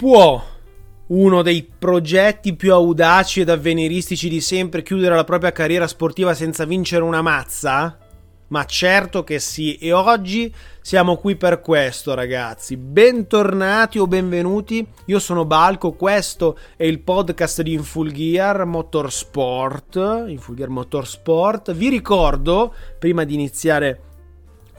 Può uno dei progetti più audaci ed avveniristici di sempre chiudere la propria carriera sportiva senza vincere una mazza? Ma certo che sì, e oggi siamo qui per questo, ragazzi. Bentornati o benvenuti. Io sono Balco, questo è il podcast di Infulgear Motorsport. Infulgear Motorsport. Vi ricordo, prima di iniziare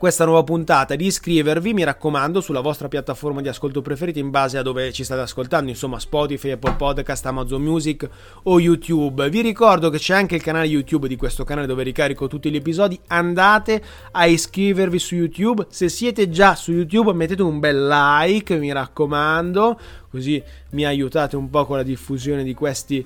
questa nuova puntata, di iscrivervi, mi raccomando, sulla vostra piattaforma di ascolto preferita in base a dove ci state ascoltando, insomma Spotify, Apple Podcast, Amazon Music o YouTube. Vi ricordo che c'è anche il canale YouTube di questo canale dove ricarico tutti gli episodi, andate a iscrivervi su YouTube, se siete già su YouTube mettete un bel like, mi raccomando, così mi aiutate un po' con la diffusione di questi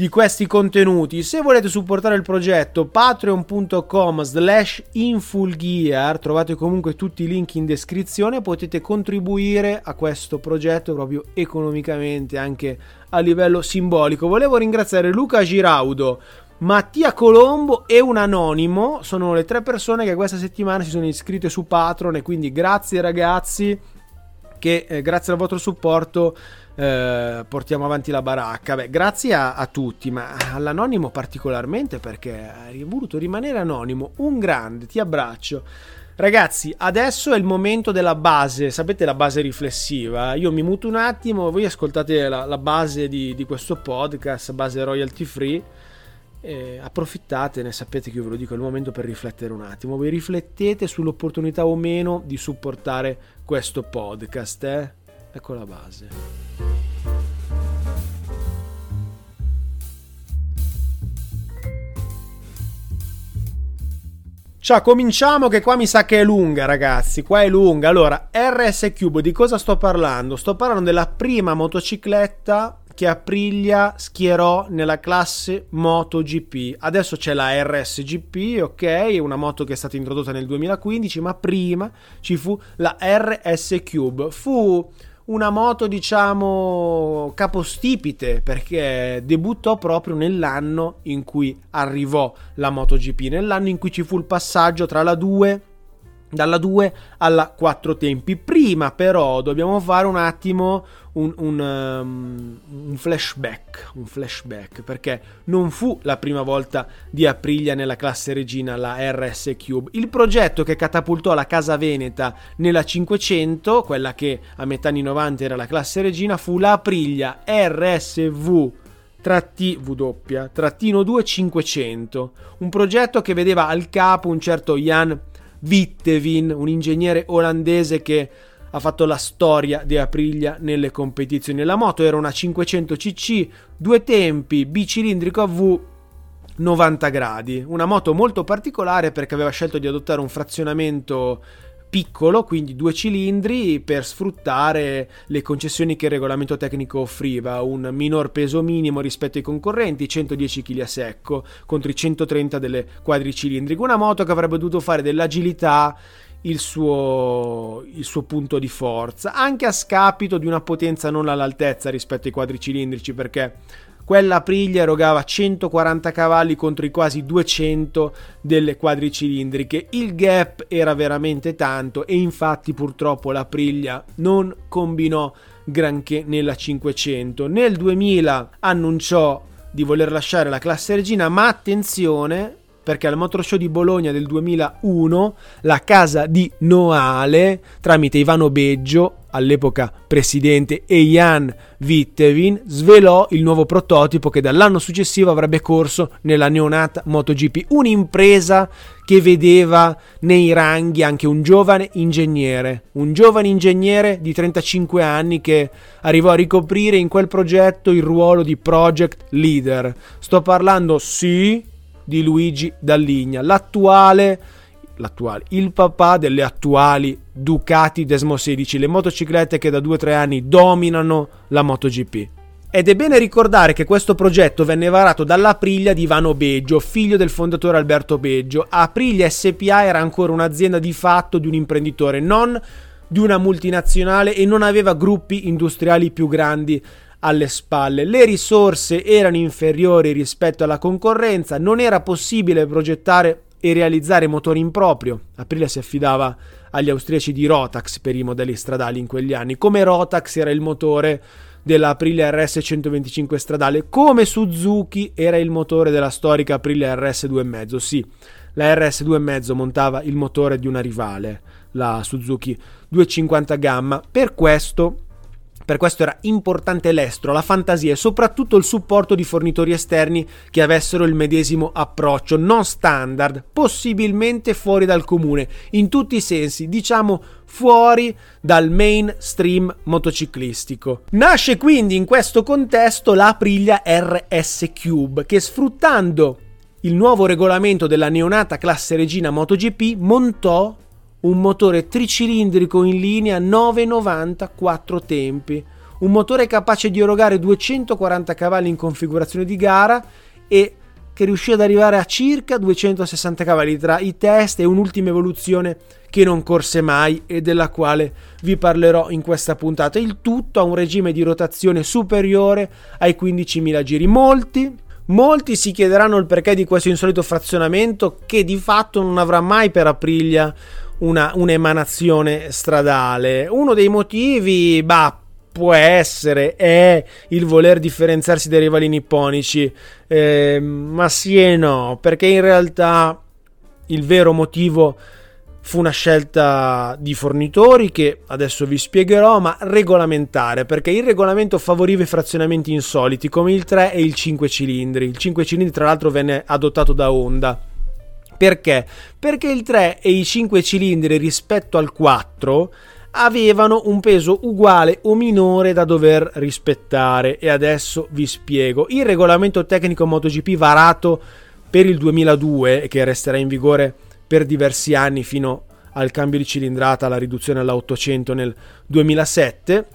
di questi contenuti. Se volete supportare il progetto, patreon.com slash infulgear, trovate comunque tutti i link in descrizione, potete contribuire a questo progetto proprio economicamente, anche a livello simbolico. Volevo ringraziare Luca Giraudo, Mattia Colombo e un anonimo, sono le tre persone che questa settimana si sono iscritte su Patreon e quindi grazie ragazzi che eh, grazie al vostro supporto eh, portiamo avanti la baracca. Beh, grazie a, a, tutti, ma all'anonimo particolarmente perché hai voluto rimanere anonimo. Un grande, ti abbraccio. Ragazzi, adesso è il momento della base, sapete la base riflessiva? Io mi muto un attimo, voi ascoltate la, la base di, di, questo podcast, base royalty free, eh, approfittatene, sapete che io ve lo dico, è il momento per riflettere un attimo. Voi riflettete sull'opportunità o meno di supportare questo podcast, eh? Ecco la base. Ciao, cominciamo che qua mi sa che è lunga, ragazzi. Qua è lunga. Allora, RS Cube, di cosa sto parlando? Sto parlando della prima motocicletta che Aprilia schierò nella classe MotoGP. Adesso c'è la RSGP, ok, una moto che è stata introdotta nel 2015, ma prima ci fu la RS Cube. Fu una moto, diciamo, capostipite perché debuttò proprio nell'anno in cui arrivò la MotoGP, nell'anno in cui ci fu il passaggio tra la 2 dalla 2 alla 4 tempi. Prima però dobbiamo fare un attimo un, un, um, un, flashback, un flashback, perché non fu la prima volta di Aprilia nella classe regina, la RS Cube. Il progetto che catapultò la Casa Veneta nella 500, quella che a metà anni 90 era la classe regina, fu la Aprilia RSV tratti W, trattino 2 500, un progetto che vedeva al capo un certo Jan Wittevin, un ingegnere olandese che ha fatto la storia di Aprilia nelle competizioni. La moto era una 500 cc, due tempi, bicilindrico a V 90 gradi, una moto molto particolare perché aveva scelto di adottare un frazionamento piccolo, quindi due cilindri, per sfruttare le concessioni che il regolamento tecnico offriva, un minor peso minimo rispetto ai concorrenti, 110 kg a secco contro i 130 delle quadricilindriche, una moto che avrebbe dovuto fare dell'agilità il suo, il suo, punto di forza, anche a scapito di una potenza non all'altezza rispetto ai quadricilindrici, perché quella Aprilia erogava 140 cavalli contro i quasi 200 delle quadricilindriche. Il gap era veramente tanto e infatti purtroppo l'Aprilia non combinò granché nella 500. Nel 2000 annunciò di voler lasciare la classe regina, ma attenzione, perché al Motor Show di Bologna del 2001 la casa di Noale, tramite Ivano Beggio, all'epoca presidente, e Jan Wittevin, svelò il nuovo prototipo che dall'anno successivo avrebbe corso nella neonata MotoGP, un'impresa che vedeva nei ranghi anche un giovane ingegnere, un giovane ingegnere di 35 anni che arrivò a ricoprire in quel progetto il ruolo di project leader. Sto parlando sì di Luigi Dalligna, l'attuale, l'attuale, il papà delle attuali Ducati Desmo 16, le motociclette che da 2-3 anni dominano la MotoGP. Ed è bene ricordare che questo progetto venne varato dall'Aprilia di Ivano Beggio, figlio del fondatore Alberto Beggio. Aprilia SPA era ancora un'azienda di fatto di un imprenditore, non di una multinazionale e non aveva gruppi industriali più grandi alle spalle. Le risorse erano inferiori rispetto alla concorrenza, non era possibile progettare e realizzare motori in proprio. Aprilia si affidava agli austriaci di Rotax per i modelli stradali in quegli anni, come Rotax era il motore della Aprilia RS 125 stradale, come Suzuki era il motore della storica Aprilia RS 2.5. Sì, la RS 2.5 montava il motore di una rivale, la Suzuki 250 Gamma. Per questo per questo era importante l'estro, la fantasia e soprattutto il supporto di fornitori esterni che avessero il medesimo approccio, non standard, possibilmente fuori dal comune, in tutti i sensi, diciamo fuori dal mainstream motociclistico. Nasce quindi in questo contesto la Aprilia RS Cube che sfruttando il nuovo regolamento della neonata classe regina MotoGP montò un motore tricilindrico in linea 990 4 tempi, un motore capace di erogare 240 cavalli in configurazione di gara e che riuscì ad arrivare a circa 260 cavalli tra i test e un'ultima evoluzione che non corse mai e della quale vi parlerò in questa puntata. Il tutto a un regime di rotazione superiore ai 15.000 giri. Molti, molti si chiederanno il perché di questo insolito frazionamento che di fatto non avrà mai per Aprilia una, un'emanazione stradale. Uno dei motivi, bah, può essere, è il voler differenziarsi dai rivali nipponici, eh, ma sì e no, perché in realtà il vero motivo fu una scelta di fornitori che adesso vi spiegherò, ma regolamentare, perché il regolamento favoriva i frazionamenti insoliti come il 3 e il 5 cilindri. Il 5 cilindri tra l'altro venne adottato da Honda perché? Perché il 3 e i 5 cilindri rispetto al 4 avevano un peso uguale o minore da dover rispettare e adesso vi spiego. Il regolamento tecnico MotoGP varato per il 2002 e che resterà in vigore per diversi anni fino al cambio di cilindrata, alla riduzione alla 800 nel 2007,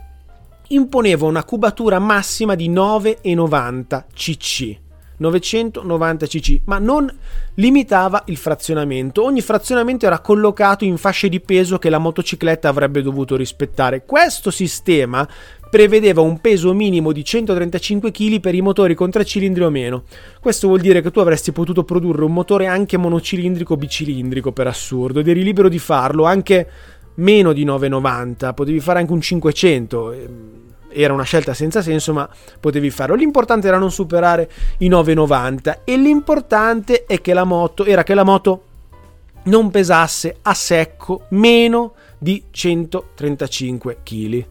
imponeva una cubatura massima di 9,90 cc 990 cc, ma non limitava il frazionamento. Ogni frazionamento era collocato in fasce di peso che la motocicletta avrebbe dovuto rispettare. Questo sistema prevedeva un peso minimo di 135 kg per i motori con 3 cilindri o meno. Questo vuol dire che tu avresti potuto produrre un motore anche monocilindrico o bicilindrico per assurdo ed eri libero di farlo anche meno di 990, potevi fare anche un 500 era una scelta senza senso, ma potevi farlo. L'importante era non superare i 9,90 e l'importante è che la moto era che la moto non pesasse a secco meno di 135 kg.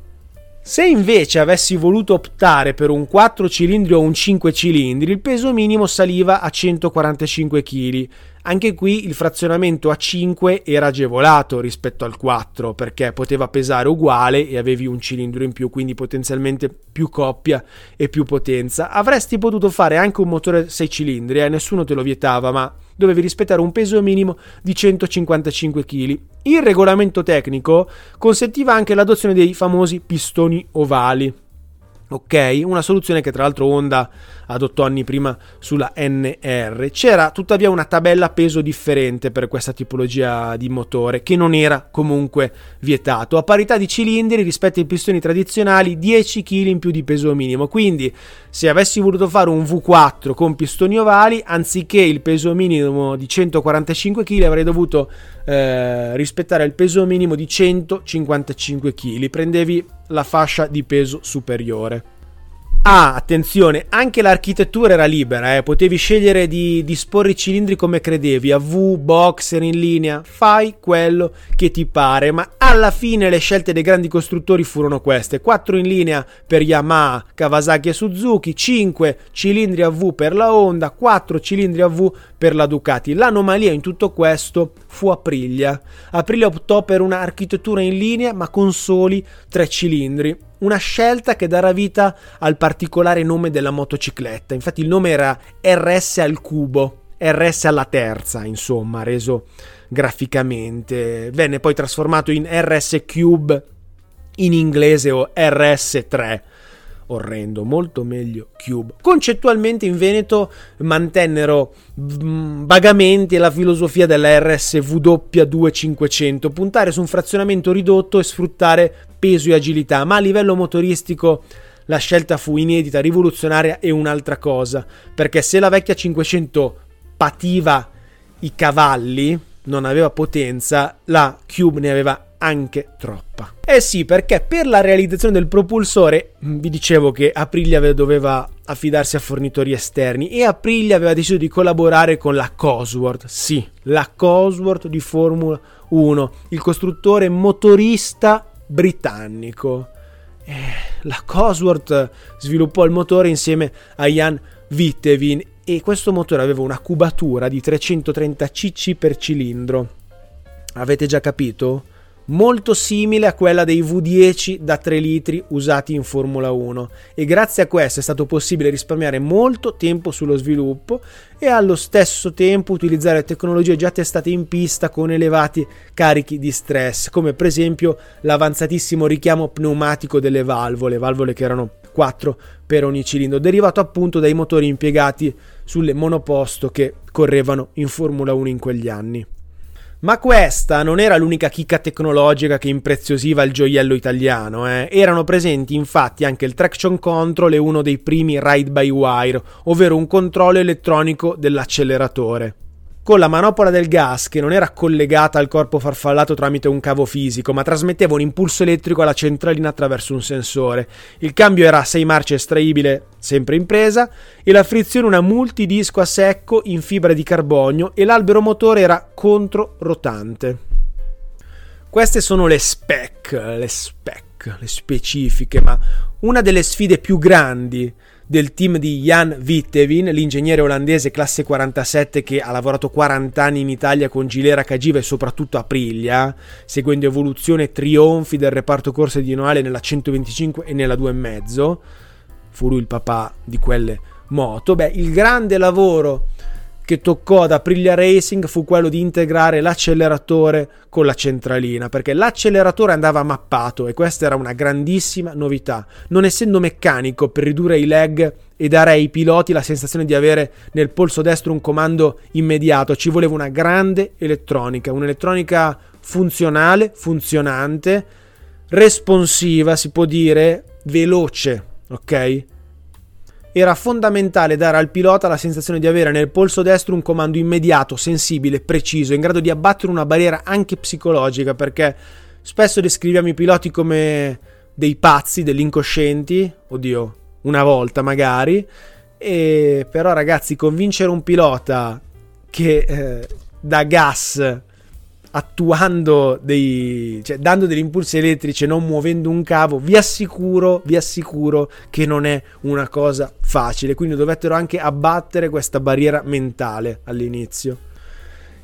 Se invece avessi voluto optare per un 4 cilindri o un 5 cilindri, il peso minimo saliva a 145 kg. Anche qui il frazionamento a 5 era agevolato rispetto al 4 perché poteva pesare uguale e avevi un cilindro in più, quindi potenzialmente più coppia e più potenza. Avresti potuto fare anche un motore 6 cilindri, eh? nessuno te lo vietava, ma dovevi rispettare un peso minimo di 155 kg. Il regolamento tecnico consentiva anche l'adozione dei famosi pistoni ovali. Ok, una soluzione che tra l'altro Honda adottò anni prima sulla NR. C'era tuttavia una tabella peso differente per questa tipologia di motore che non era comunque vietato. A parità di cilindri rispetto ai pistoni tradizionali 10 kg in più di peso minimo. Quindi se avessi voluto fare un V4 con pistoni ovali, anziché il peso minimo di 145 kg avrei dovuto eh, rispettare il peso minimo di 155 kg. Prendevi la fascia di peso superiore. Ah, attenzione, anche l'architettura era libera, eh? potevi scegliere di disporre i cilindri come credevi, a V, boxer, in linea, fai quello che ti pare, ma alla fine le scelte dei grandi costruttori furono queste, 4 in linea per Yamaha, Kawasaki e Suzuki, 5 cilindri a V per la Honda, 4 cilindri a V per la Ducati. L'anomalia in tutto questo fu Aprilia. Aprilia optò per un'architettura in linea ma con soli 3 cilindri una scelta che darà vita al particolare nome della motocicletta. Infatti il nome era RS al cubo, RS alla terza, insomma, reso graficamente. Venne poi trasformato in RS Cube in inglese o RS3 orrendo, molto meglio Cube. Concettualmente in Veneto mantennero mm, vagamente la filosofia della RSW 2500, puntare su un frazionamento ridotto e sfruttare peso e agilità, ma a livello motoristico la scelta fu inedita, rivoluzionaria e un'altra cosa, perché se la vecchia 500 pativa i cavalli, non aveva potenza, la Cube ne aveva anche troppa. Eh sì, perché per la realizzazione del propulsore mm, vi dicevo che Aprilia doveva affidarsi a fornitori esterni e Aprilia aveva deciso di collaborare con la Cosworth. Sì, la Cosworth di Formula 1, il costruttore motorista britannico. Eh, la Cosworth sviluppò il motore insieme a Jan Wittevin e questo motore aveva una cubatura di 330 cc per cilindro. Avete già capito? Molto simile a quella dei V10 da 3 litri usati in Formula 1 e grazie a questo è stato possibile risparmiare molto tempo sullo sviluppo e allo stesso tempo utilizzare tecnologie già testate in pista con elevati carichi di stress come per esempio l'avanzatissimo richiamo pneumatico delle valvole, valvole che erano 4 per ogni cilindro, derivato appunto dai motori impiegati sulle monoposto che correvano in Formula 1 in quegli anni. Ma questa non era l'unica chicca tecnologica che impreziosiva il gioiello italiano, eh. erano presenti infatti anche il traction control e uno dei primi ride by wire, ovvero un controllo elettronico dell'acceleratore con la manopola del gas che non era collegata al corpo farfallato tramite un cavo fisico, ma trasmetteva un impulso elettrico alla centralina attraverso un sensore. Il cambio era a 6 marce estraibile, sempre in presa, e la frizione una multidisco a secco in fibra di carbonio e l'albero motore era controrotante. Queste sono le spec, le spec, le specifiche, ma una delle sfide più grandi del team di Jan Wittevin, l'ingegnere olandese classe 47 che ha lavorato 40 anni in Italia con Gilera Cagiva e soprattutto Aprilia, seguendo evoluzione e trionfi del reparto corse di Noale nella 125 e nella 2,5. Fu lui il papà di quelle moto. Beh, il grande lavoro che toccò ad Aprilia Racing fu quello di integrare l'acceleratore con la centralina, perché l'acceleratore andava mappato e questa era una grandissima novità. Non essendo meccanico per ridurre i lag e dare ai piloti la sensazione di avere nel polso destro un comando immediato, ci voleva una grande elettronica, un'elettronica funzionale, funzionante, responsiva, si può dire, veloce, ok? Era fondamentale dare al pilota la sensazione di avere nel polso destro un comando immediato, sensibile, preciso, in grado di abbattere una barriera anche psicologica, perché spesso descriviamo i piloti come dei pazzi, degli incoscienti, oddio, una volta magari, e però ragazzi, convincere un pilota che eh, da gas attuando dei, cioè dando degli impulsi elettrici e non muovendo un cavo, vi assicuro, vi assicuro che non è una cosa facile. Quindi dovettero anche abbattere questa barriera mentale all'inizio.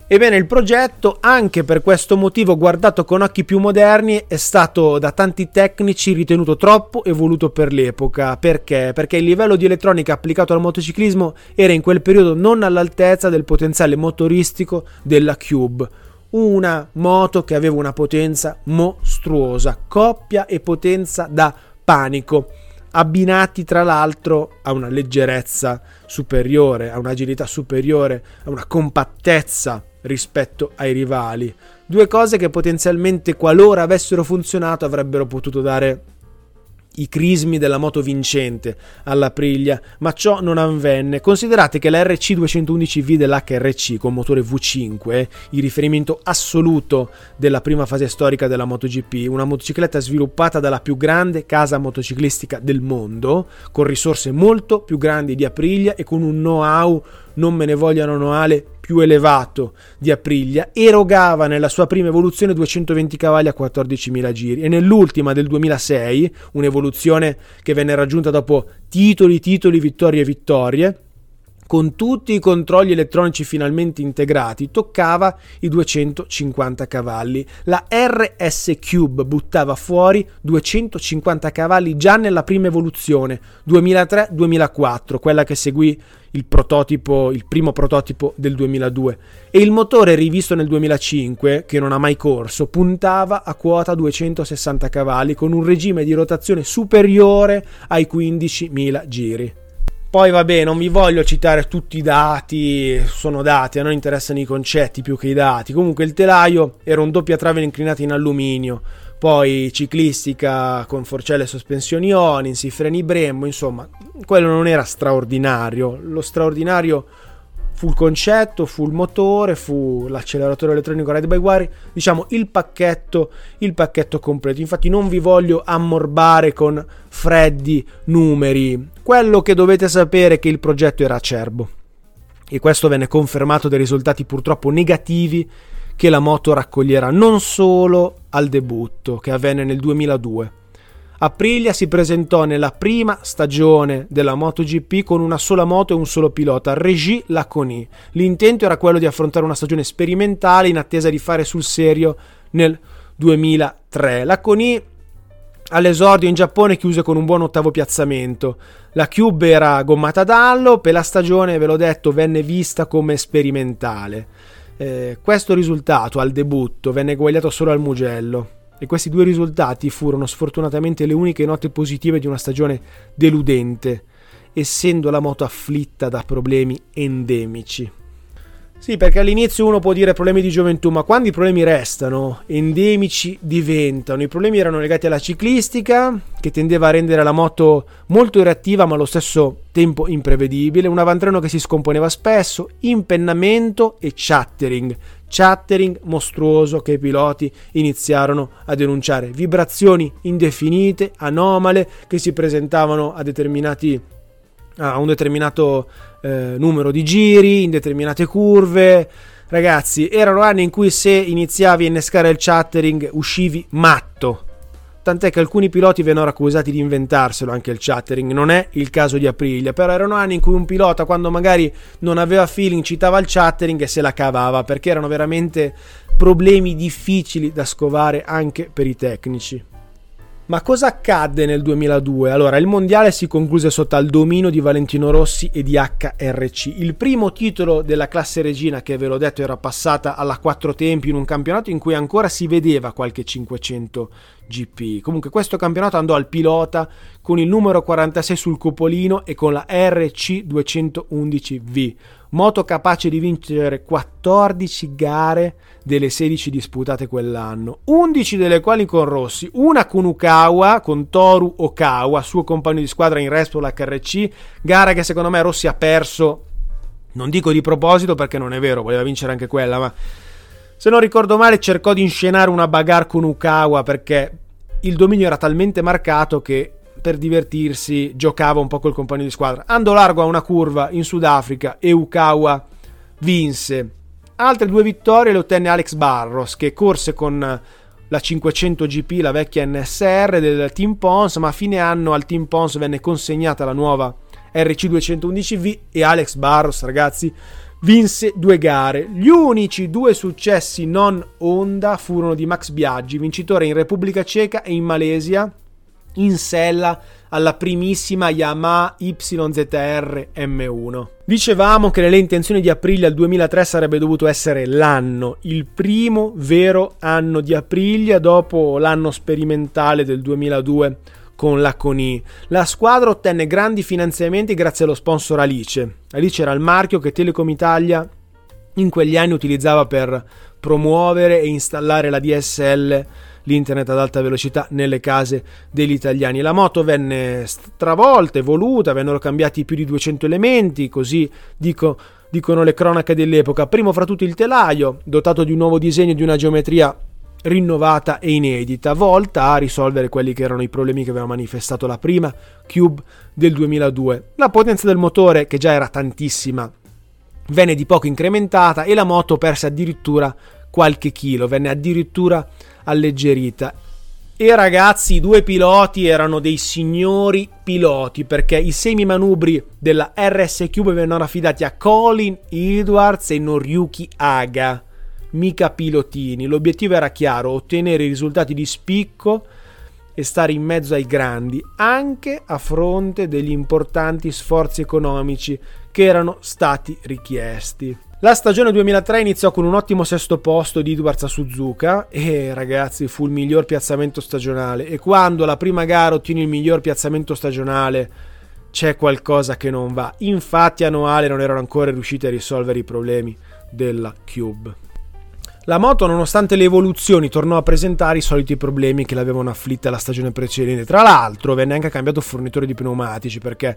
Ebbene, il progetto, anche per questo motivo guardato con occhi più moderni, è stato da tanti tecnici ritenuto troppo evoluto per l'epoca. Perché? Perché il livello di elettronica applicato al motociclismo era in quel periodo non all'altezza del potenziale motoristico della Cube una moto che aveva una potenza mostruosa, coppia e potenza da panico, abbinati tra l'altro a una leggerezza superiore, a un'agilità superiore, a una compattezza rispetto ai rivali. Due cose che potenzialmente, qualora avessero funzionato, avrebbero potuto dare i crismi della moto vincente all'Aprilia, ma ciò non avvenne. Considerate che la RC211V dell'HRC con motore V5, il riferimento assoluto della prima fase storica della MotoGP, una motocicletta sviluppata dalla più grande casa motociclistica del mondo, con risorse molto più grandi di Aprilia e con un know-how non me ne vogliano noale più elevato di Aprilia, erogava nella sua prima evoluzione 220 cavalli a 14.000 giri e nell'ultima del 2006, un'evoluzione che venne raggiunta dopo titoli, titoli, vittorie e vittorie, con tutti i controlli elettronici finalmente integrati, toccava i 250 cavalli. La RS Cube buttava fuori 250 cavalli già nella prima evoluzione, 2003-2004, quella che seguì il prototipo, il primo prototipo del 2002 e il motore rivisto nel 2005, che non ha mai corso, puntava a quota 260 cavalli con un regime di rotazione superiore ai 15.000 giri. Poi vabbè, non vi voglio citare tutti i dati, sono dati, a noi interessano i concetti più che i dati. Comunque il telaio era un doppia trave inclinata in alluminio, poi ciclistica con forcelle e sospensioni Onix, freni Brembo, insomma, quello non era straordinario. Lo straordinario fu il concetto, fu il motore, fu l'acceleratore elettronico Ride by Wire, diciamo il pacchetto, il pacchetto completo. Infatti non vi voglio ammorbare con freddi numeri. Quello che dovete sapere è che il progetto era acerbo. E questo venne confermato dai risultati purtroppo negativi che la moto raccoglierà non solo al debutto che avvenne nel 2002 Aprilia si presentò nella prima stagione della MotoGP con una sola moto e un solo pilota, Régis Laconi. L'intento era quello di affrontare una stagione sperimentale in attesa di fare sul serio nel 2003. Laconi all'esordio in Giappone chiuse con un buon ottavo piazzamento. La Cube era gommata d'allo, per la stagione, ve l'ho detto, venne vista come sperimentale. Eh, questo risultato al debutto venne eguagliato solo al Mugello e questi due risultati furono sfortunatamente le uniche note positive di una stagione deludente, essendo la moto afflitta da problemi endemici. Sì, perché all'inizio uno può dire problemi di gioventù, ma quando i problemi restano, endemici diventano. I problemi erano legati alla ciclistica, che tendeva a rendere la moto molto reattiva ma allo stesso tempo imprevedibile, un avantreno che si scomponeva spesso, impennamento e chattering. Chattering mostruoso che i piloti iniziarono a denunciare. Vibrazioni indefinite, anomale, che si presentavano a determinati a un determinato eh, numero di giri, in determinate curve. Ragazzi, erano anni in cui se iniziavi a innescare il chattering uscivi matto. Tant'è che alcuni piloti vennero accusati di inventarselo anche il chattering, non è il caso di Aprilia, però erano anni in cui un pilota quando magari non aveva feeling citava il chattering e se la cavava, perché erano veramente problemi difficili da scovare anche per i tecnici. Ma cosa accadde nel 2002? Allora, il mondiale si concluse sotto il dominio di Valentino Rossi e di HRC. Il primo titolo della classe regina, che ve l'ho detto, era passata alla quattro tempi in un campionato in cui ancora si vedeva qualche 500 GP. Comunque, questo campionato andò al pilota con il numero 46 sul cupolino e con la RC 211V moto capace di vincere 14 gare delle 16 disputate quell'anno, 11 delle quali con Rossi, una con Ukawa, con Toru Okawa, suo compagno di squadra in Respol HRC, gara che secondo me Rossi ha perso, non dico di proposito perché non è vero, voleva vincere anche quella, ma se non ricordo male cercò di inscenare una bagarre con Ukawa perché il dominio era talmente marcato che per divertirsi giocava un po' col compagno di squadra. Andò largo a una curva in Sudafrica e Ukawa vinse. Altre due vittorie le ottenne Alex Barros che corse con la 500 GP, la vecchia NSR del Team Pons, ma a fine anno al Team Pons venne consegnata la nuova RC211V e Alex Barros, ragazzi, vinse due gare. Gli unici due successi non Honda furono di Max Biaggi, vincitore in Repubblica Ceca e in Malesia, in sella alla primissima Yamaha YZR M1. Dicevamo che nelle intenzioni di Aprilia il 2003 sarebbe dovuto essere l'anno, il primo vero anno di Aprilia dopo l'anno sperimentale del 2002 con la CONI. La squadra ottenne grandi finanziamenti grazie allo sponsor Alice. Alice era il marchio che Telecom Italia in quegli anni utilizzava per promuovere e installare la DSL l'internet ad alta velocità nelle case degli italiani. La moto venne stravolta, evoluta, vennero cambiati più di 200 elementi, così dico, dicono le cronache dell'epoca. Primo fra tutti il telaio, dotato di un nuovo disegno e di una geometria rinnovata e inedita, volta a risolvere quelli che erano i problemi che aveva manifestato la prima Cube del 2002. La potenza del motore, che già era tantissima, venne di poco incrementata e la moto perse addirittura qualche chilo, venne addirittura alleggerita. E ragazzi, i due piloti erano dei signori piloti perché i semi manubri della RS Cube vennero affidati a Colin Edwards e Noriyuki Aga, mica pilotini. L'obiettivo era chiaro, ottenere risultati di spicco e stare in mezzo ai grandi, anche a fronte degli importanti sforzi economici che erano stati richiesti. La stagione 2003 iniziò con un ottimo sesto posto di Edwards a Suzuka e ragazzi fu il miglior piazzamento stagionale e quando la prima gara ottieni il miglior piazzamento stagionale c'è qualcosa che non va. Infatti a Noale non erano ancora riusciti a risolvere i problemi della Cube. La moto, nonostante le evoluzioni, tornò a presentare i soliti problemi che l'avevano afflitta la stagione precedente. Tra l'altro, venne anche cambiato fornitore di pneumatici perché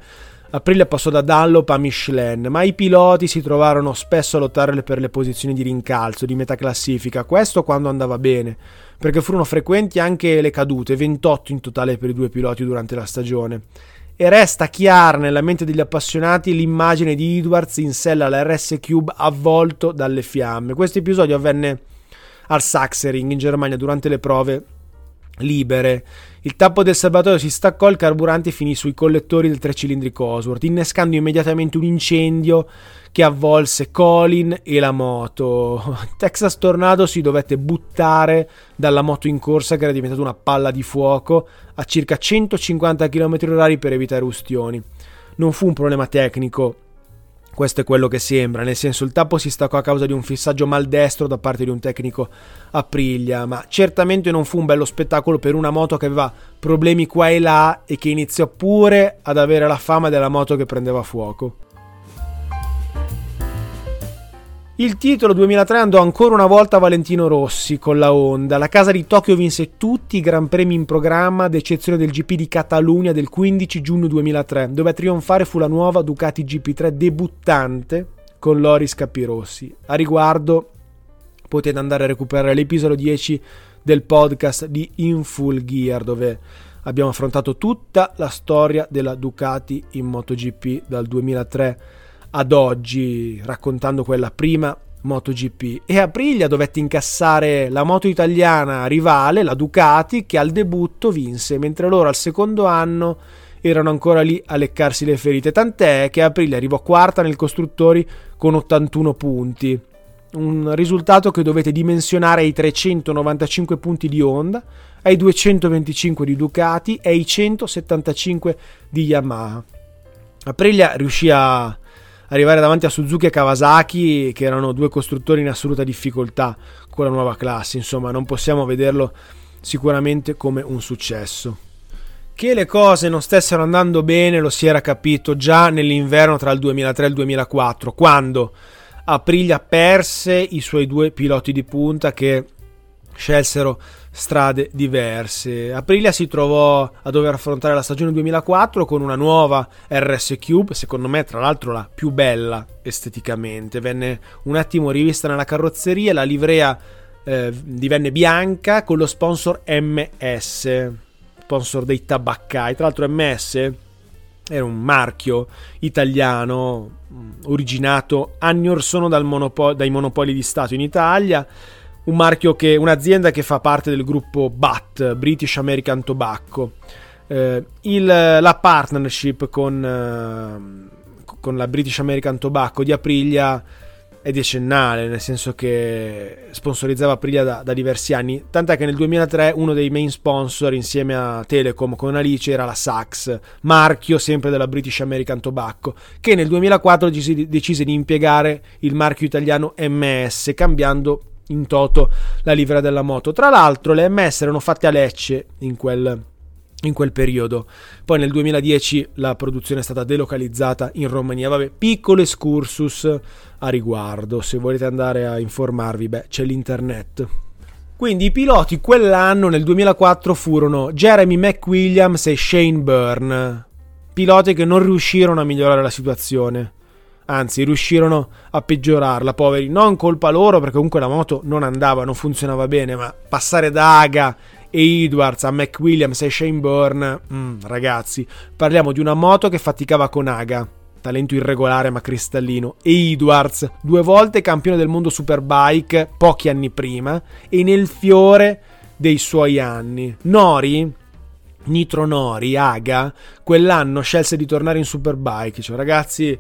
Aprilia passò da Dunlop a Michelin, ma i piloti si trovarono spesso a lottare per le posizioni di rincalzo, di metà classifica, questo quando andava bene, perché furono frequenti anche le cadute, 28 in totale per i due piloti durante la stagione. E resta chiara nella mente degli appassionati l'immagine di Edwards in sella alla RS Cube avvolto dalle fiamme. Questo episodio avvenne al Sachsenring in Germania durante le prove libere. Il tappo del serbatoio si staccò, il carburante finì sui collettori del tre cilindri Cosworth, innescando immediatamente un incendio che avvolse Colin e la moto. Texas Tornado si dovette buttare dalla moto in corsa che era diventata una palla di fuoco a circa 150 km/h per evitare ustioni. Non fu un problema tecnico, questo è quello che sembra, nel senso il tappo si staccò a causa di un fissaggio maldestro da parte di un tecnico a priglia, ma certamente non fu un bello spettacolo per una moto che aveva problemi qua e là e che iniziò pure ad avere la fama della moto che prendeva fuoco. Il titolo 2003 andò ancora una volta a Valentino Rossi con la Honda. La casa di Tokyo vinse tutti i Gran Premi in programma, ad eccezione del GP di Catalunya del 15 giugno 2003, dove a trionfare fu la nuova Ducati GP3 debuttante con Loris Capirossi. A riguardo potete andare a recuperare l'episodio 10 del podcast di In Full Gear, dove abbiamo affrontato tutta la storia della Ducati in MotoGP dal 2003 ad oggi raccontando quella prima MotoGP. E Aprilia dovette incassare la moto italiana rivale, la Ducati, che al debutto vinse, mentre loro al secondo anno erano ancora lì a leccarsi le ferite, tant'è che Aprilia arrivò quarta nel costruttori con 81 punti, un risultato che dovete dimensionare ai 395 punti di Honda, ai 225 di Ducati e ai 175 di Yamaha. Aprilia riuscì a arrivare davanti a Suzuki e Kawasaki, che erano due costruttori in assoluta difficoltà con la nuova classe. Insomma, non possiamo vederlo sicuramente come un successo. Che le cose non stessero andando bene lo si era capito già nell'inverno tra il 2003 e il 2004, quando Aprilia perse i suoi due piloti di punta che scelsero strade diverse. Aprilia si trovò a dover affrontare la stagione 2004 con una nuova RS Cube, secondo me tra l'altro la più bella esteticamente. Venne un attimo rivista nella carrozzeria, la livrea eh, divenne bianca con lo sponsor MS, sponsor dei tabaccai. Tra l'altro MS era un marchio italiano mm, originato anni or sono monopo- dai monopoli di Stato in Italia un marchio che, un'azienda che fa parte del gruppo BAT, British American Tobacco. Eh, il, la partnership con, eh, con, la British American Tobacco di Aprilia è decennale, nel senso che sponsorizzava Aprilia da, da, diversi anni, tant'è che nel 2003 uno dei main sponsor insieme a Telecom con Alice era la Saks, marchio sempre della British American Tobacco, che nel 2004 decise, decise di impiegare il marchio italiano MS, cambiando in toto la livrea della moto. Tra l'altro le MS erano fatte a Lecce in quel, in quel periodo. Poi nel 2010 la produzione è stata delocalizzata in Romania. Vabbè, piccolo excursus a riguardo. Se volete andare a informarvi, beh, c'è l'internet. Quindi i piloti quell'anno, nel 2004, furono Jeremy McWilliams e Shane Byrne. Piloti che non riuscirono a migliorare la situazione anzi riuscirono a peggiorarla, poveri, non colpa loro perché comunque la moto non andava, non funzionava bene, ma passare da Aga e Edwards a McWilliams e Shane Byrne, mm, ragazzi, parliamo di una moto che faticava con Aga, talento irregolare ma cristallino, e Edwards, due volte campione del mondo Superbike pochi anni prima e nel fiore dei suoi anni. Nori? Nitro Nori, Aga, quell'anno scelse di tornare in Superbike, cioè ragazzi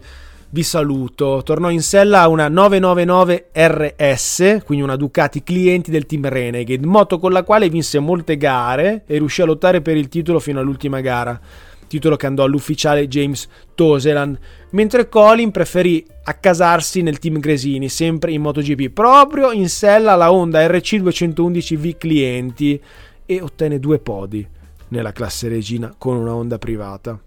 vi saluto. Tornò in sella una 999 RS, quindi una Ducati clienti del team Renegade, moto con la quale vinse molte gare e riuscì a lottare per il titolo fino all'ultima gara. Titolo che andò all'ufficiale James Toseland, mentre Colin preferì accasarsi nel team Gresini, sempre in MotoGP, proprio in sella alla Honda RC211V clienti e ottenne due podi nella classe regina con una Honda privata.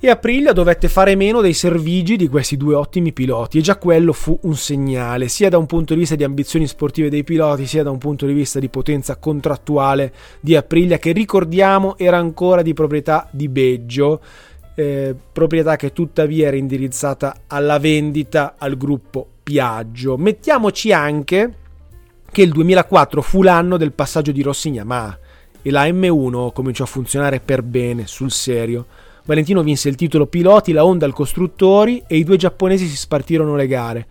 E Aprilia dovette fare meno dei servigi di questi due ottimi piloti e già quello fu un segnale, sia da un punto di vista di ambizioni sportive dei piloti, sia da un punto di vista di potenza contrattuale di Aprilia, che ricordiamo era ancora di proprietà di Beggio, eh, proprietà che tuttavia era indirizzata alla vendita al gruppo Piaggio. Mettiamoci anche che il 2004 fu l'anno del passaggio di Rossi Yamaha e la M1 cominciò a funzionare per bene, sul serio Valentino vinse il titolo piloti, la Honda al costruttori e i due giapponesi si spartirono le gare.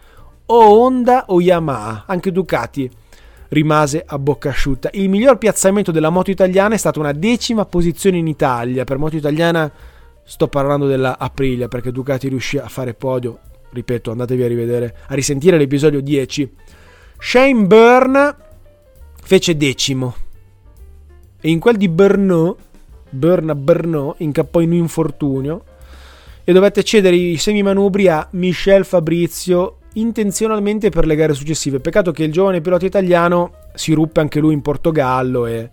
O Honda o Yamaha, anche Ducati rimase a bocca asciutta. Il miglior piazzamento della moto italiana è stata una decima posizione in Italia. Per moto italiana sto parlando della Aprilia perché Ducati riuscì a fare podio. Ripeto, andatevi a rivedere, a risentire l'episodio 10. Shane Byrne fece decimo. E in quel di Brno Berna Bernot incappò in un infortunio e dovette cedere i semimanubri a Michel Fabrizio intenzionalmente per le gare successive. Peccato che il giovane pilota italiano si ruppe anche lui in Portogallo e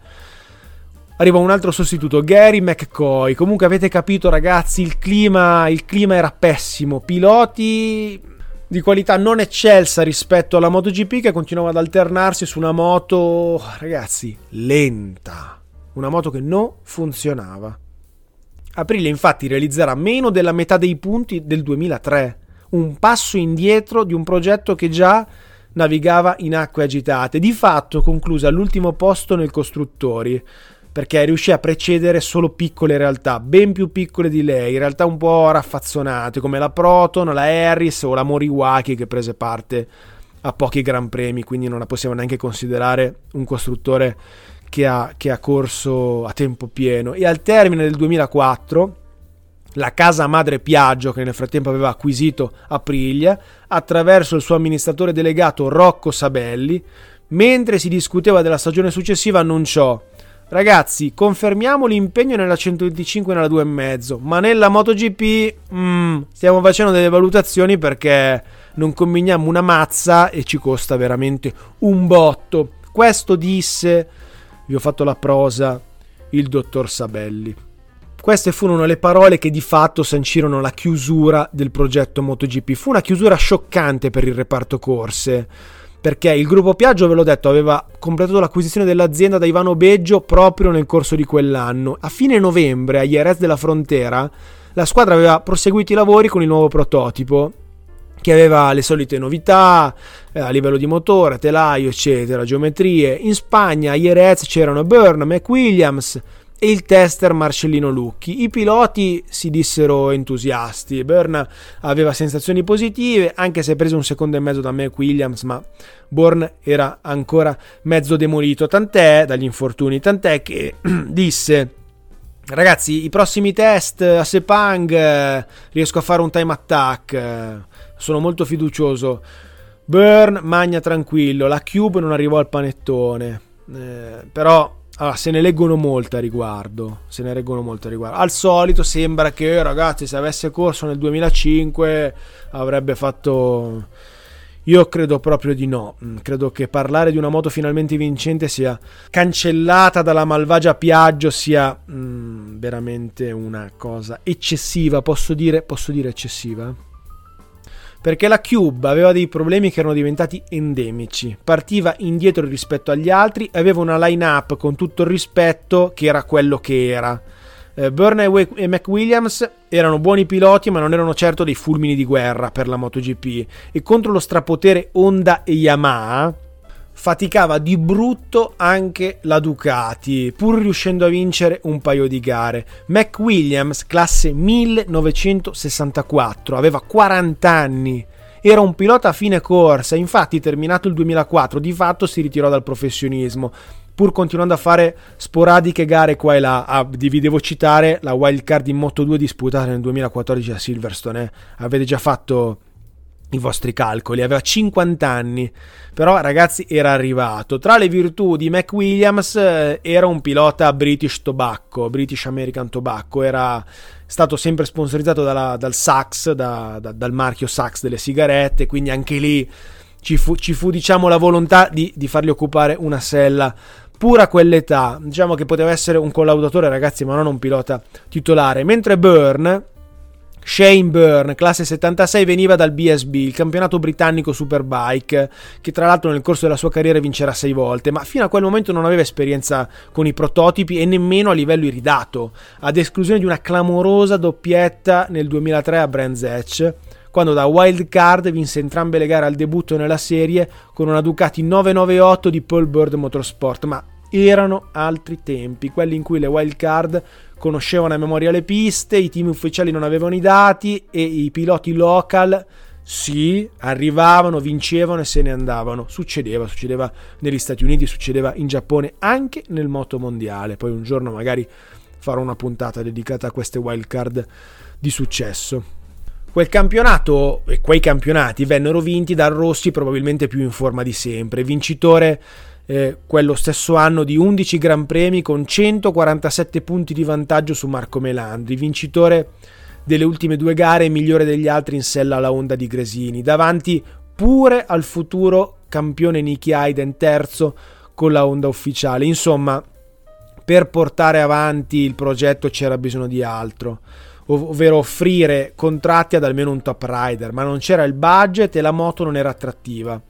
arrivò un altro sostituto, Gary McCoy. Comunque avete capito ragazzi, il clima, il clima era pessimo, piloti di qualità non eccelsa rispetto alla MotoGP che continuava ad alternarsi su una moto, ragazzi, lenta una moto che non funzionava. Aprilia infatti realizzerà meno della metà dei punti del 2003, un passo indietro di un progetto che già navigava in acque agitate, di fatto conclusa all'ultimo posto nel costruttori, perché riuscì a precedere solo piccole realtà, ben più piccole di lei, realtà un po' raffazzonate come la Proton, la Harris o la Moriwaki che prese parte a pochi gran premi, quindi non la possiamo neanche considerare un costruttore che ha, che ha corso a tempo pieno e al termine del 2004 la casa madre Piaggio, che nel frattempo aveva acquisito Aprilia, attraverso il suo amministratore delegato Rocco Sabelli, mentre si discuteva della stagione successiva, annunciò: Ragazzi, confermiamo l'impegno nella 125 e nella 2,5, ma nella MotoGP mm, stiamo facendo delle valutazioni perché non combiniamo una mazza e ci costa veramente un botto. Questo disse vi ho fatto la prosa, il dottor Sabelli. Queste furono le parole che di fatto sancirono la chiusura del progetto MotoGP. Fu una chiusura scioccante per il reparto corse, perché il gruppo Piaggio, ve l'ho detto, aveva completato l'acquisizione dell'azienda da Ivano Beggio proprio nel corso di quell'anno. A fine novembre, a Jerez della Frontera, la squadra aveva proseguito i lavori con il nuovo prototipo che aveva le solite novità eh, a livello di motore, telaio, eccetera, geometrie. In Spagna a Jerez c'erano Byrne, McWilliams e il tester Marcellino Lucchi. I piloti si dissero entusiasti. Byrne aveva sensazioni positive, anche se prese un secondo e mezzo da McWilliams, ma Bourne era ancora mezzo demolito, tant'è dagli infortuni, tant'è che disse Ragazzi, i prossimi test a Sepang eh, riesco a fare un time attack. Eh, sono molto fiducioso. Burn magna tranquillo, la Cube non arrivò al panettone. Eh, però allora, se ne leggono molte a riguardo. Se ne leggono molte a riguardo. Al solito sembra che, ragazzi, se avesse corso nel 2005 avrebbe fatto. Io credo proprio di no. Mm, credo che parlare di una moto finalmente vincente sia cancellata dalla malvagia Piaggio sia mm, veramente una cosa eccessiva. Posso dire, posso dire eccessiva? perché la Cube aveva dei problemi che erano diventati endemici, partiva indietro rispetto agli altri e aveva una line-up con tutto il rispetto che era quello che era. Eh, Burner e McWilliams erano buoni piloti ma non erano certo dei fulmini di guerra per la MotoGP e contro lo strapotere Honda e Yamaha faticava di brutto anche la Ducati, pur riuscendo a vincere un paio di gare. McWilliams, classe 1964, aveva 40 anni. Era un pilota a fine corsa, infatti terminato il 2004 di fatto si ritirò dal professionismo, pur continuando a fare sporadiche gare qua e là. Ah, vi devo citare la wildcard in Moto2 disputata nel 2014 a Silverstone. Eh. Avete già fatto i vostri calcoli, aveva 50 anni, però ragazzi era arrivato. Tra le virtù di Mac Williams eh, era un pilota British Tobacco, British American Tobacco, era stato sempre sponsorizzato dalla, dal Sax, da, da, dal marchio Sax delle sigarette, quindi anche lì ci fu, ci fu diciamo la volontà di, di fargli occupare una sella pura a quell'età. Diciamo che poteva essere un collaudatore ragazzi, ma non un pilota titolare, mentre Burn Shane Byrne, classe 76, veniva dal BSB, il campionato britannico Superbike, che tra l'altro nel corso della sua carriera vincerà sei volte, ma fino a quel momento non aveva esperienza con i prototipi e nemmeno a livello iridato, ad esclusione di una clamorosa doppietta nel 2003 a Brands Hatch, quando da wild card vinse entrambe le gare al debutto nella serie con una Ducati 998 di Paul Bird Motorsport, ma erano altri tempi, quelli in cui le wild card conoscevano a memoria le piste, i team ufficiali non avevano i dati e i piloti local sì, arrivavano, vincevano e se ne andavano. Succedeva, succedeva negli Stati Uniti, succedeva in Giappone, anche nel moto mondiale. Poi un giorno magari farò una puntata dedicata a queste wildcard di successo. Quel campionato e quei campionati vennero vinti dal Rossi probabilmente più in forma di sempre, vincitore eh, quello stesso anno di 11 Gran Premi con 147 punti di vantaggio su Marco Melandri, vincitore delle ultime due gare e migliore degli altri in sella alla Honda di Gresini, davanti pure al futuro campione Nicky Hayden terzo con la Honda ufficiale. Insomma, per portare avanti il progetto c'era bisogno di altro, ovvero offrire contratti ad almeno un top rider, ma non c'era il budget e la moto non era attrattiva.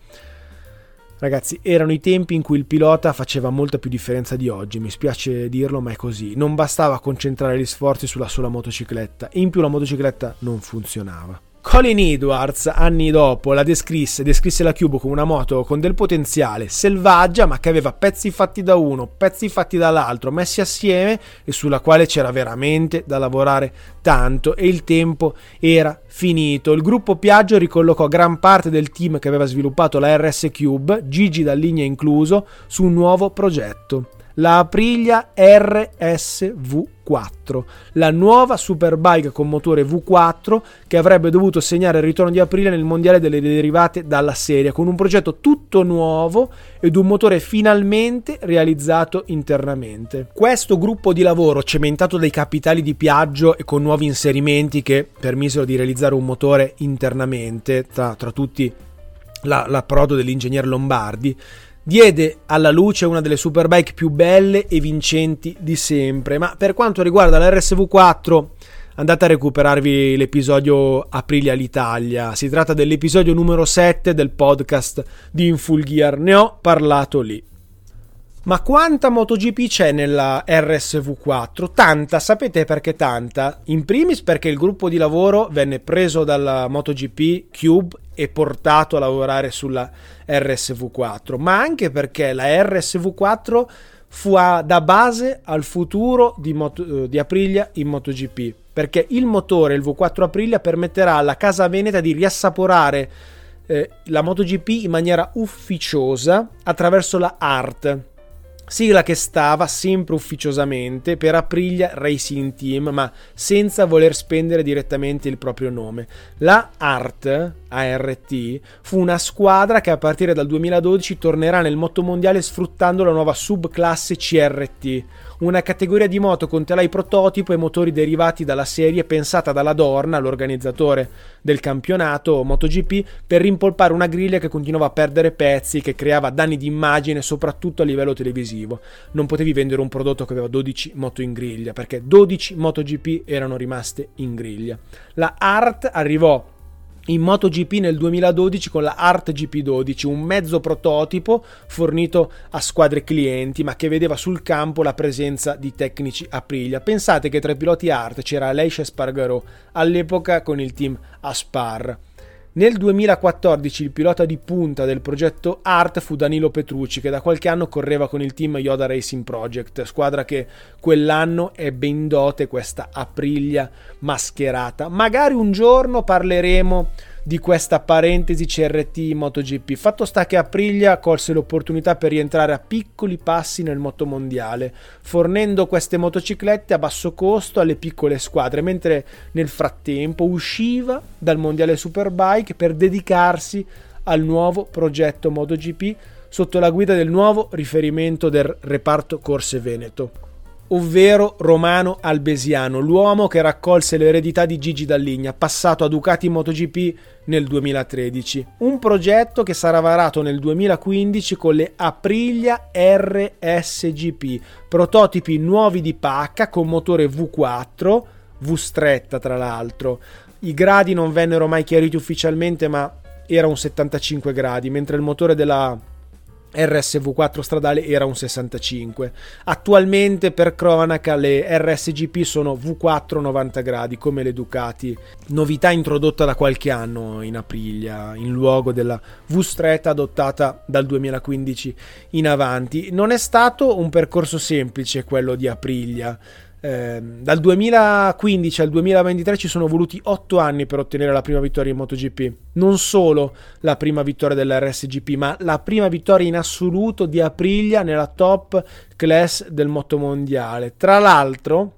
Ragazzi, erano i tempi in cui il pilota faceva molta più differenza di oggi, mi spiace dirlo, ma è così. Non bastava concentrare gli sforzi sulla sola motocicletta, in più la motocicletta non funzionava. Colin Edwards, anni dopo, la descrisse, descrisse la Cube come una moto con del potenziale, selvaggia, ma che aveva pezzi fatti da uno, pezzi fatti dall'altro, messi assieme e sulla quale c'era veramente da lavorare tanto e il tempo era finito. Il gruppo Piaggio ricollocò gran parte del team che aveva sviluppato la RS Cube, Gigi Dalligna incluso, su un nuovo progetto la Aprilia RSV4, la nuova superbike con motore V4 che avrebbe dovuto segnare il ritorno di Aprilia nel mondiale delle derivate dalla serie, con un progetto tutto nuovo ed un motore finalmente realizzato internamente. Questo gruppo di lavoro, cementato dai capitali di Piaggio e con nuovi inserimenti che permisero di realizzare un motore internamente, tra, tra tutti la, l'approdo dell'ingegner Lombardi, diede alla luce una delle superbike più belle e vincenti di sempre. Ma per quanto riguarda la RSV4, andate a recuperarvi l'episodio Aprilia l'Italia. Si tratta dell'episodio numero 7 del podcast di Infull Gear. Ne ho parlato lì. Ma quanta MotoGP c'è nella RSV4? Tanta, sapete perché tanta? In primis perché il gruppo di lavoro venne preso dalla MotoGP Cube e portato a lavorare sulla RSV4, ma anche perché la RSV4 fu a, da base al futuro di, Moto, di Aprilia in MotoGP, perché il motore, il V4 Aprilia, permetterà alla casa veneta di riassaporare eh, la MotoGP in maniera ufficiosa attraverso la ART Sigla che stava sempre ufficiosamente per Aprilia Racing Team, ma senza voler spendere direttamente il proprio nome. La ART, ART, fu una squadra che a partire dal 2012 tornerà nel motomondiale sfruttando la nuova subclasse CRT, una categoria di moto con telai prototipo e motori derivati dalla serie pensata dalla Dorna, l'organizzatore del campionato MotoGP, per rimpolpare una griglia che continuava a perdere pezzi, che creava danni di immagine soprattutto a livello televisivo. Non potevi vendere un prodotto che aveva 12 moto in griglia, perché 12 MotoGP erano rimaste in griglia. La Art arrivò in MotoGP nel 2012 con la Art GP12, un mezzo prototipo fornito a squadre clienti, ma che vedeva sul campo la presenza di tecnici Aprilia. Pensate che tra i piloti Art c'era Aleix Espargarò, all'epoca con il team Aspar. Nel 2014 il pilota di punta del progetto ART fu Danilo Petrucci che da qualche anno correva con il team Yoda Racing Project, squadra che quell'anno ebbe in dote questa Aprilia mascherata. Magari un giorno parleremo di questa parentesi CRT MotoGP. Fatto sta che Aprilia colse l'opportunità per rientrare a piccoli passi nel motomondiale, fornendo queste motociclette a basso costo alle piccole squadre, mentre nel frattempo usciva dal mondiale Superbike per dedicarsi al nuovo progetto MotoGP sotto la guida del nuovo riferimento del reparto Corse Veneto ovvero Romano Albesiano, l'uomo che raccolse l'eredità di Gigi Dalligna, passato a Ducati MotoGP nel 2013. Un progetto che sarà varato nel 2015 con le Aprilia RSGP, prototipi nuovi di pacca con motore V4, V stretta tra l'altro, I gradi non vennero mai chiariti ufficialmente, ma era un 75 gradi, mentre il motore della RSV4 stradale era un 65. Attualmente per cronaca le RSGP sono V4 90 gradi come le Ducati, novità introdotta da qualche anno in Aprilia in luogo della V stretta adottata dal 2015 in avanti. Non è stato un percorso semplice quello di Aprilia. Eh, dal 2015 al 2023 ci sono voluti 8 anni per ottenere la prima vittoria in MotoGP. Non solo la prima vittoria dell'RSGP, ma la prima vittoria in assoluto di Aprilia nella top class del motomondiale. Tra l'altro,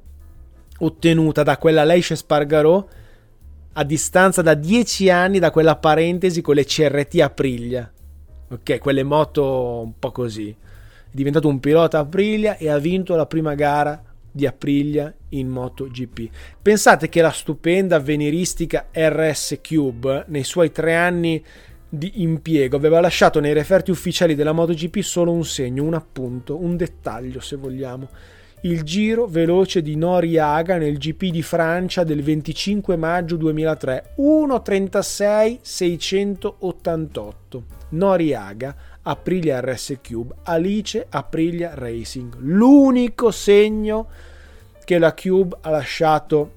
ottenuta da quella Leish Spargarò a distanza da 10 anni da quella parentesi con le CRT Aprilia. Ok, quelle moto un po' così. È diventato un pilota Aprilia e ha vinto la prima gara di Aprilia in MotoGP. Pensate che la stupenda avveniristica RS Cube nei suoi tre anni di impiego aveva lasciato nei referti ufficiali della MotoGP solo un segno, un appunto, un dettaglio se vogliamo. Il giro veloce di Nori Aga nel GP di Francia del 25 maggio 2003, 1.36 688. Nori Aga Aprilia RS Cube, Alice Aprilia Racing. L'unico segno che la Cube ha lasciato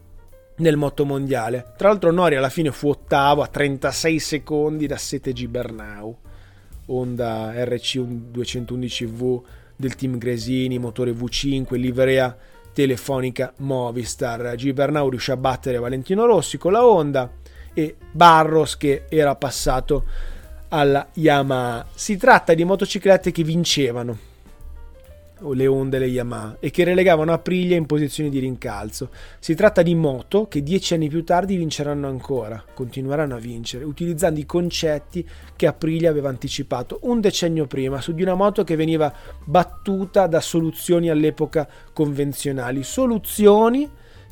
nel moto mondiale. Tra l'altro Nori alla fine fu ottavo a 36 secondi da 7G Bernau. Honda RC 211V del team Gresini, motore V5, livrea telefonica Movistar. G Bernau riuscì a battere Valentino Rossi con la Honda e Barros che era passato alla Yamaha. Si tratta di motociclette che vincevano, o le onde le Yamaha, e che relegavano Aprilia in posizione di rincalzo. Si tratta di moto che dieci anni più tardi vinceranno ancora, continueranno a vincere, utilizzando i concetti che Aprilia aveva anticipato un decennio prima su di una moto che veniva battuta da soluzioni all'epoca convenzionali. Soluzioni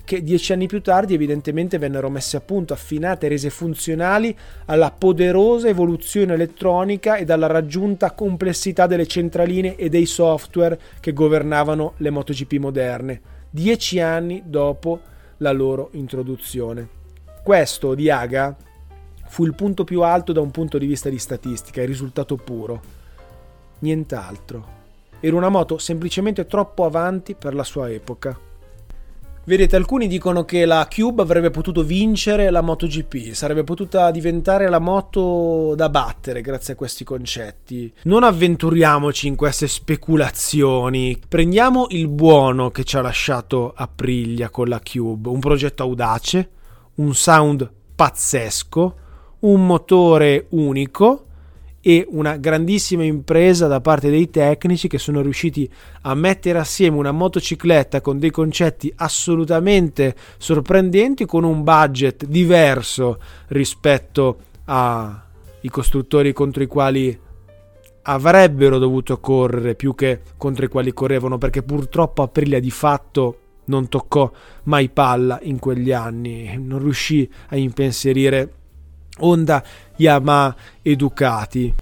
che dieci anni più tardi evidentemente vennero messe a punto, affinate e rese funzionali alla poderosa evoluzione elettronica e alla raggiunta complessità delle centraline e dei software che governavano le MotoGP moderne, dieci anni dopo la loro introduzione. Questo di Aga fu il punto più alto da un punto di vista di statistica, il risultato puro. Nient'altro. Era una moto semplicemente troppo avanti per la sua epoca. Vedete, alcuni dicono che la Cube avrebbe potuto vincere la MotoGP, sarebbe potuta diventare la moto da battere grazie a questi concetti. Non avventuriamoci in queste speculazioni. Prendiamo il buono che ci ha lasciato Aprilia con la Cube, un progetto audace, un sound pazzesco, un motore unico e una grandissima impresa da parte dei tecnici che sono riusciti a mettere assieme una motocicletta con dei concetti assolutamente sorprendenti con un budget diverso rispetto ai costruttori contro i quali avrebbero dovuto correre più che contro i quali correvano perché purtroppo Aprilia di fatto non toccò mai palla in quegli anni, non riuscì a impensierire Honda, Yamaha e Ducati.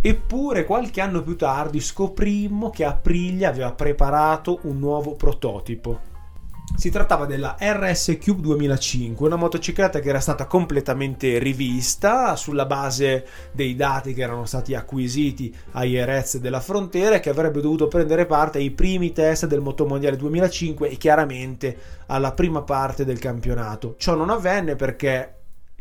Eppure qualche anno più tardi scoprimmo che Aprilia aveva preparato un nuovo prototipo. Si trattava della RS Cube 2005, una motocicletta che era stata completamente rivista sulla base dei dati che erano stati acquisiti a Jerez della Frontiera e che avrebbe dovuto prendere parte ai primi test del Motomondiale 2005 e chiaramente alla prima parte del campionato. Ciò non avvenne perché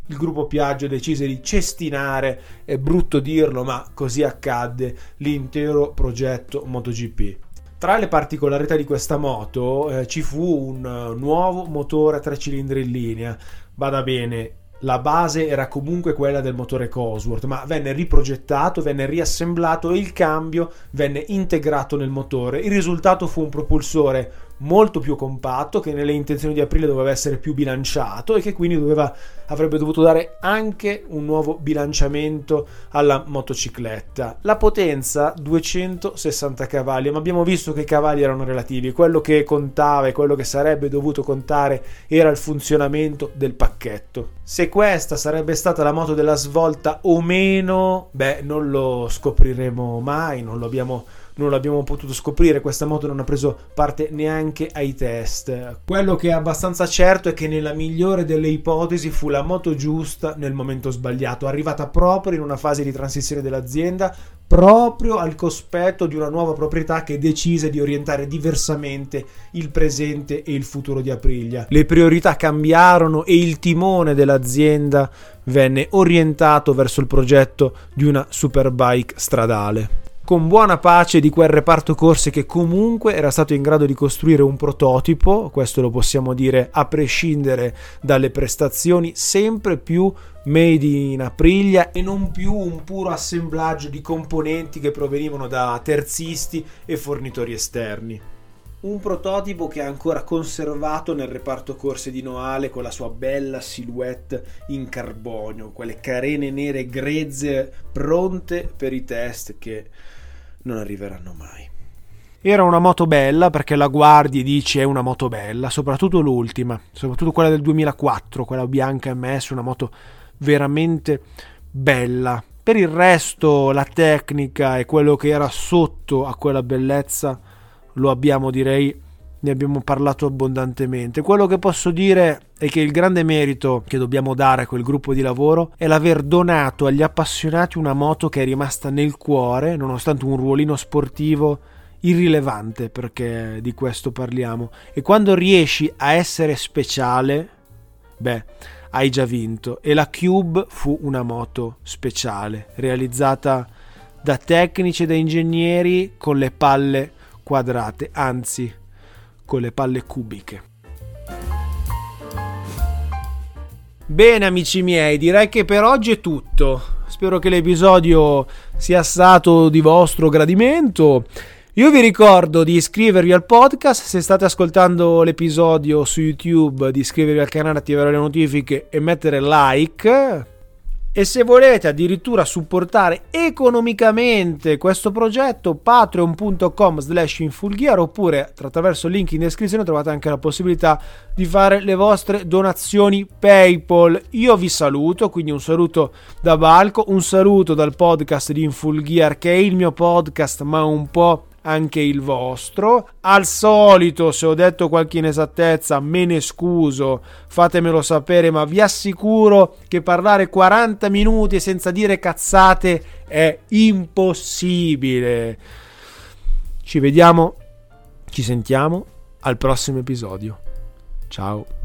il gruppo Piaggio decise di cestinare, è brutto dirlo, ma così accadde, l'intero progetto MotoGP. Tra le particolarità di questa moto eh, ci fu un uh, nuovo motore a tre cilindri in linea. Vada bene, la base era comunque quella del motore Cosworth, ma venne riprogettato, venne riassemblato e il cambio venne integrato nel motore. Il risultato fu un propulsore molto più compatto che nelle intenzioni di aprile doveva essere più bilanciato e che quindi doveva, avrebbe dovuto dare anche un nuovo bilanciamento alla motocicletta. La potenza 260 cavalli, ma abbiamo visto che i cavalli erano relativi, quello che contava e quello che sarebbe dovuto contare era il funzionamento del pacchetto. Se questa sarebbe stata la moto della svolta o meno, beh, non lo scopriremo mai, non lo abbiamo non l'abbiamo potuto scoprire, questa moto non ha preso parte neanche ai test. Quello che è abbastanza certo è che nella migliore delle ipotesi fu la moto giusta nel momento sbagliato, arrivata proprio in una fase di transizione dell'azienda, proprio al cospetto di una nuova proprietà che decise di orientare diversamente il presente e il futuro di Aprilia. Le priorità cambiarono e il timone dell'azienda venne orientato verso il progetto di una superbike stradale con buona pace di quel reparto corse che comunque era stato in grado di costruire un prototipo, questo lo possiamo dire a prescindere dalle prestazioni, sempre più made in Aprilia e non più un puro assemblaggio di componenti che provenivano da terzisti e fornitori esterni. Un prototipo che è ancora conservato nel reparto corse di Noale con la sua bella silhouette in carbonio, quelle carene nere grezze pronte per i test che non arriveranno mai. Era una moto bella perché la guardi e dici è una moto bella, soprattutto l'ultima, soprattutto quella del 2004, quella bianca MS, una moto veramente bella. Per il resto la tecnica e quello che era sotto a quella bellezza lo abbiamo direi ne abbiamo parlato abbondantemente. Quello che posso dire è che il grande merito che dobbiamo dare a quel gruppo di lavoro è l'aver donato agli appassionati una moto che è rimasta nel cuore, nonostante un ruolino sportivo irrilevante, perché di questo parliamo. E quando riesci a essere speciale, beh, hai già vinto. E la Cube fu una moto speciale, realizzata da tecnici e da ingegneri con le palle quadrate, anzi con le palle cubiche. Bene amici miei, direi che per oggi è tutto. Spero che l'episodio sia stato di vostro gradimento. Io vi ricordo di iscrivervi al podcast, se state ascoltando l'episodio su YouTube, di iscrivervi al canale, attivare le notifiche e mettere like e se volete addirittura supportare economicamente questo progetto, patreon.com slash infulghiar oppure attraverso il link in descrizione trovate anche la possibilità di fare le vostre donazioni PayPal. Io vi saluto, quindi un saluto da Balco, un saluto dal podcast di Infulghiar che è il mio podcast ma un po' anche il vostro. Al solito, se ho detto qualche inesattezza, me ne scuso, fatemelo sapere, ma vi assicuro che parlare 40 minuti senza dire cazzate è impossibile. Ci vediamo, ci sentiamo al prossimo episodio. Ciao.